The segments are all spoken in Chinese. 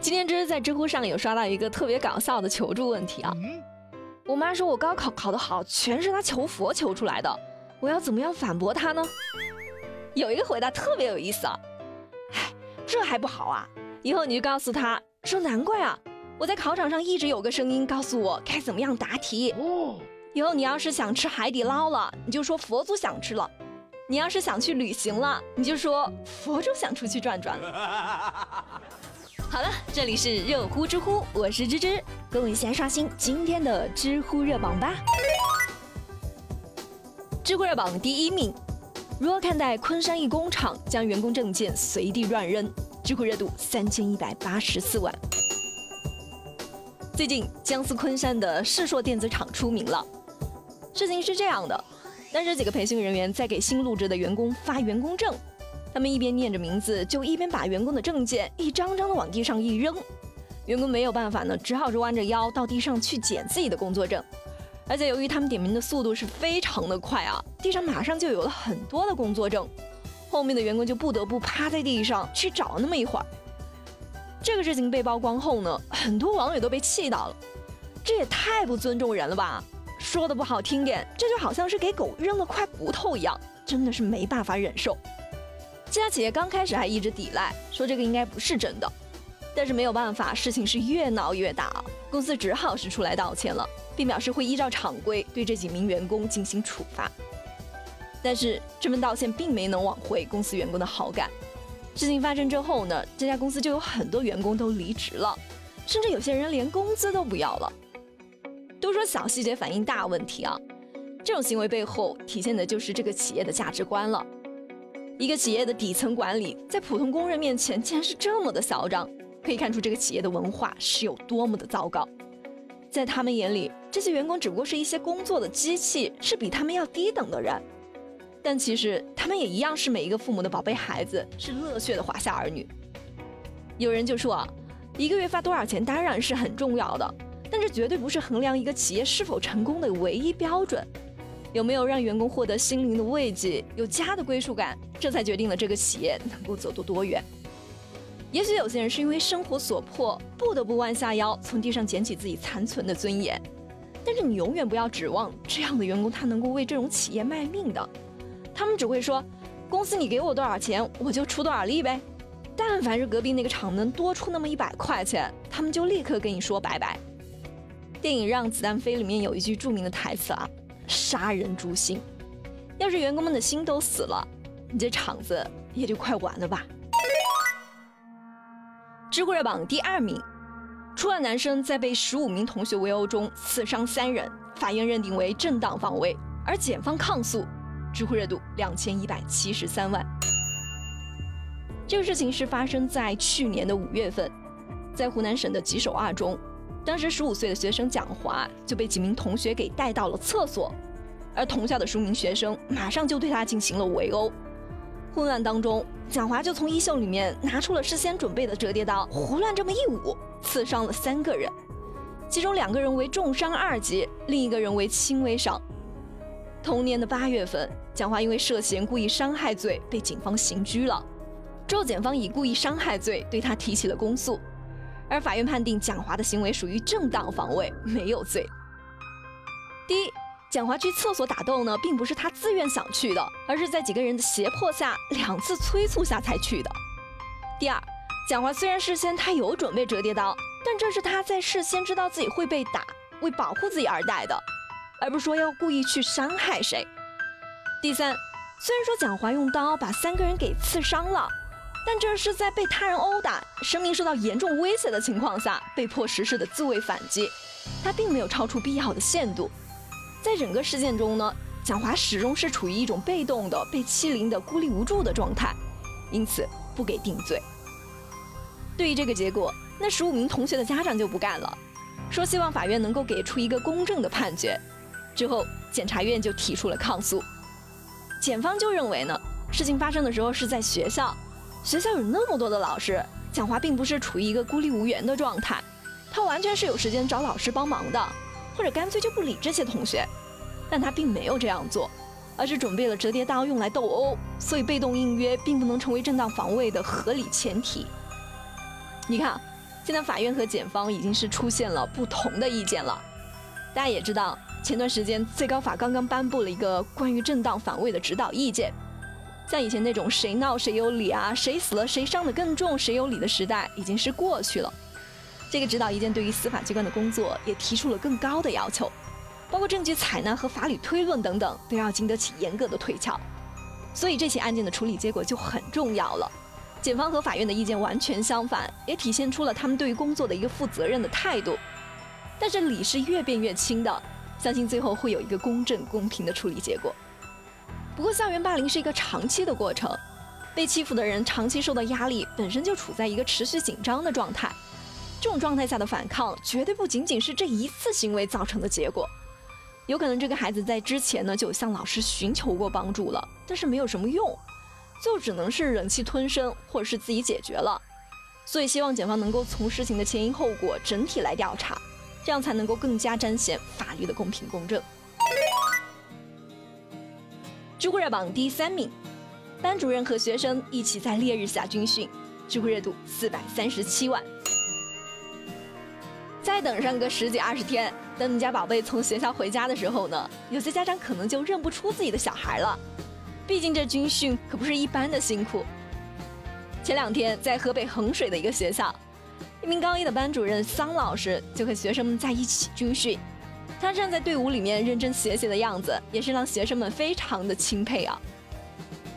今天芝芝在知乎上有刷到一个特别搞笑的求助问题啊。我妈说我高考考得好，全是她求佛求出来的，我要怎么样反驳她呢？有一个回答特别有意思啊，唉，这还不好啊，以后你就告诉她说，难怪啊，我在考场上一直有个声音告诉我该怎么样答题。哦，以后你要是想吃海底捞了，你就说佛祖想吃了；你要是想去旅行了，你就说佛祖想出去转转了。好了，这里是热乎知乎，我是芝芝，跟我一起来刷新今天的知乎热榜吧。知乎热榜第一名，如何看待昆山一工厂将员工证件随地乱扔？知乎热度三千一百八十四万。最近，江苏昆山的世硕电子厂出名了。事情是这样的，当时几个培训人员在给新入职的员工发员工证。他们一边念着名字，就一边把员工的证件一张张的往地上一扔。员工没有办法呢，只好是弯着腰到地上去捡自己的工作证。而且由于他们点名的速度是非常的快啊，地上马上就有了很多的工作证。后面的员工就不得不趴在地上去找那么一会儿。这个事情被曝光后呢，很多网友都被气到了。这也太不尊重人了吧！说的不好听点，这就好像是给狗扔了块骨头一样，真的是没办法忍受。这家企业刚开始还一直抵赖，说这个应该不是真的，但是没有办法，事情是越闹越大，公司只好是出来道歉了，并表示会依照厂规对这几名员工进行处罚。但是这份道歉并没能挽回公司员工的好感。事情发生之后呢，这家公司就有很多员工都离职了，甚至有些人连工资都不要了。都说小细节反映大问题啊，这种行为背后体现的就是这个企业的价值观了。一个企业的底层管理，在普通工人面前竟然是这么的嚣张，可以看出这个企业的文化是有多么的糟糕。在他们眼里，这些员工只不过是一些工作的机器，是比他们要低等的人。但其实他们也一样是每一个父母的宝贝孩子，是热血的华夏儿女。有人就说啊，一个月发多少钱当然是很重要的，但这绝对不是衡量一个企业是否成功的唯一标准。有没有让员工获得心灵的慰藉，有家的归属感，这才决定了这个企业能够走得多远。也许有些人是因为生活所迫，不得不弯下腰从地上捡起自己残存的尊严，但是你永远不要指望这样的员工他能够为这种企业卖命的。他们只会说，公司你给我多少钱，我就出多少力呗。但凡是隔壁那个厂能多出那么一百块钱，他们就立刻跟你说拜拜。电影《让子弹飞》里面有一句著名的台词啊。杀人诛心，要是员工们的心都死了，你这厂子也就快完了吧。知乎热榜第二名，初二男生在被十五名同学围殴中刺伤三人，法院认定为正当防卫，而检方抗诉。知乎热度两千一百七十三万。这个事情是发生在去年的五月份，在湖南省的吉首二中。当时十五岁的学生蒋华就被几名同学给带到了厕所，而同校的数名学生马上就对他进行了围殴。混乱当中，蒋华就从衣袖里面拿出了事先准备的折叠刀，胡乱这么一舞，刺伤了三个人，其中两个人为重伤二级，另一个人为轻微伤。同年的八月份，蒋华因为涉嫌故意伤害罪被警方刑拘了，之后检方以故意伤害罪对他提起了公诉。而法院判定蒋华的行为属于正当防卫，没有罪。第一，蒋华去厕所打斗呢，并不是他自愿想去的，而是在几个人的胁迫下、两次催促下才去的。第二，蒋华虽然事先他有准备折叠刀，但这是他在事先知道自己会被打，为保护自己而带的，而不是说要故意去伤害谁。第三，虽然说蒋华用刀把三个人给刺伤了。但这是在被他人殴打、生命受到严重威胁的情况下被迫实施的自卫反击，他并没有超出必要的限度。在整个事件中呢，蒋华始终是处于一种被动的、被欺凌的、孤立无助的状态，因此不给定罪。对于这个结果，那十五名同学的家长就不干了，说希望法院能够给出一个公正的判决。之后，检察院就提出了抗诉。检方就认为呢，事情发生的时候是在学校。学校有那么多的老师，蒋华并不是处于一个孤立无援的状态，他完全是有时间找老师帮忙的，或者干脆就不理这些同学。但他并没有这样做，而是准备了折叠刀用来斗殴，所以被动应约并不能成为正当防卫的合理前提。你看，现在法院和检方已经是出现了不同的意见了。大家也知道，前段时间最高法刚刚颁布了一个关于正当防卫的指导意见。像以前那种谁闹谁有理啊，谁死了谁伤得更重，谁有理的时代已经是过去了。这个指导意见对于司法机关的工作也提出了更高的要求，包括证据采纳和法理推论等等都要经得起严格的推敲。所以这起案件的处理结果就很重要了。检方和法院的意见完全相反，也体现出了他们对于工作的一个负责任的态度。但是理是越辩越轻的，相信最后会有一个公正公平的处理结果。不过，校园霸凌是一个长期的过程，被欺负的人长期受到压力，本身就处在一个持续紧张的状态。这种状态下的反抗，绝对不仅仅是这一次行为造成的结果。有可能这个孩子在之前呢就向老师寻求过帮助了，但是没有什么用，就只能是忍气吞声，或者是自己解决了。所以，希望警方能够从事情的前因后果整体来调查，这样才能够更加彰显法律的公平公正。知乎热榜第三名，班主任和学生一起在烈日下军训，知乎热度四百三十七万。再等上个十几二十天，等你家宝贝从学校回家的时候呢，有些家长可能就认不出自己的小孩了。毕竟这军训可不是一般的辛苦。前两天在河北衡水的一个学校，一名高一的班主任桑老师就和学生们在一起军训。他站在队伍里面认真学习的样子，也是让学生们非常的钦佩啊。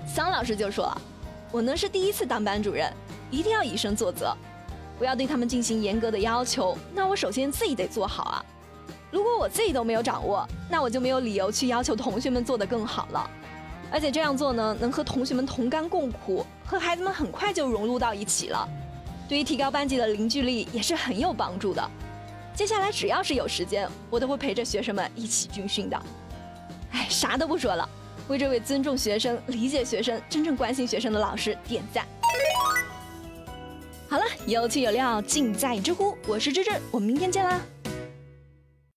桑老师就说：“我呢是第一次当班主任，一定要以身作则，不要对他们进行严格的要求。那我首先自己得做好啊。如果我自己都没有掌握，那我就没有理由去要求同学们做得更好了。而且这样做呢，能和同学们同甘共苦，和孩子们很快就融入到一起了，对于提高班级的凝聚力也是很有帮助的。”接下来只要是有时间，我都会陪着学生们一起军训的。哎，啥都不说了，为这位尊重学生、理解学生、真正关心学生的老师点赞。好了，有趣有料尽在知乎，我是芝芝，我们明天见啦。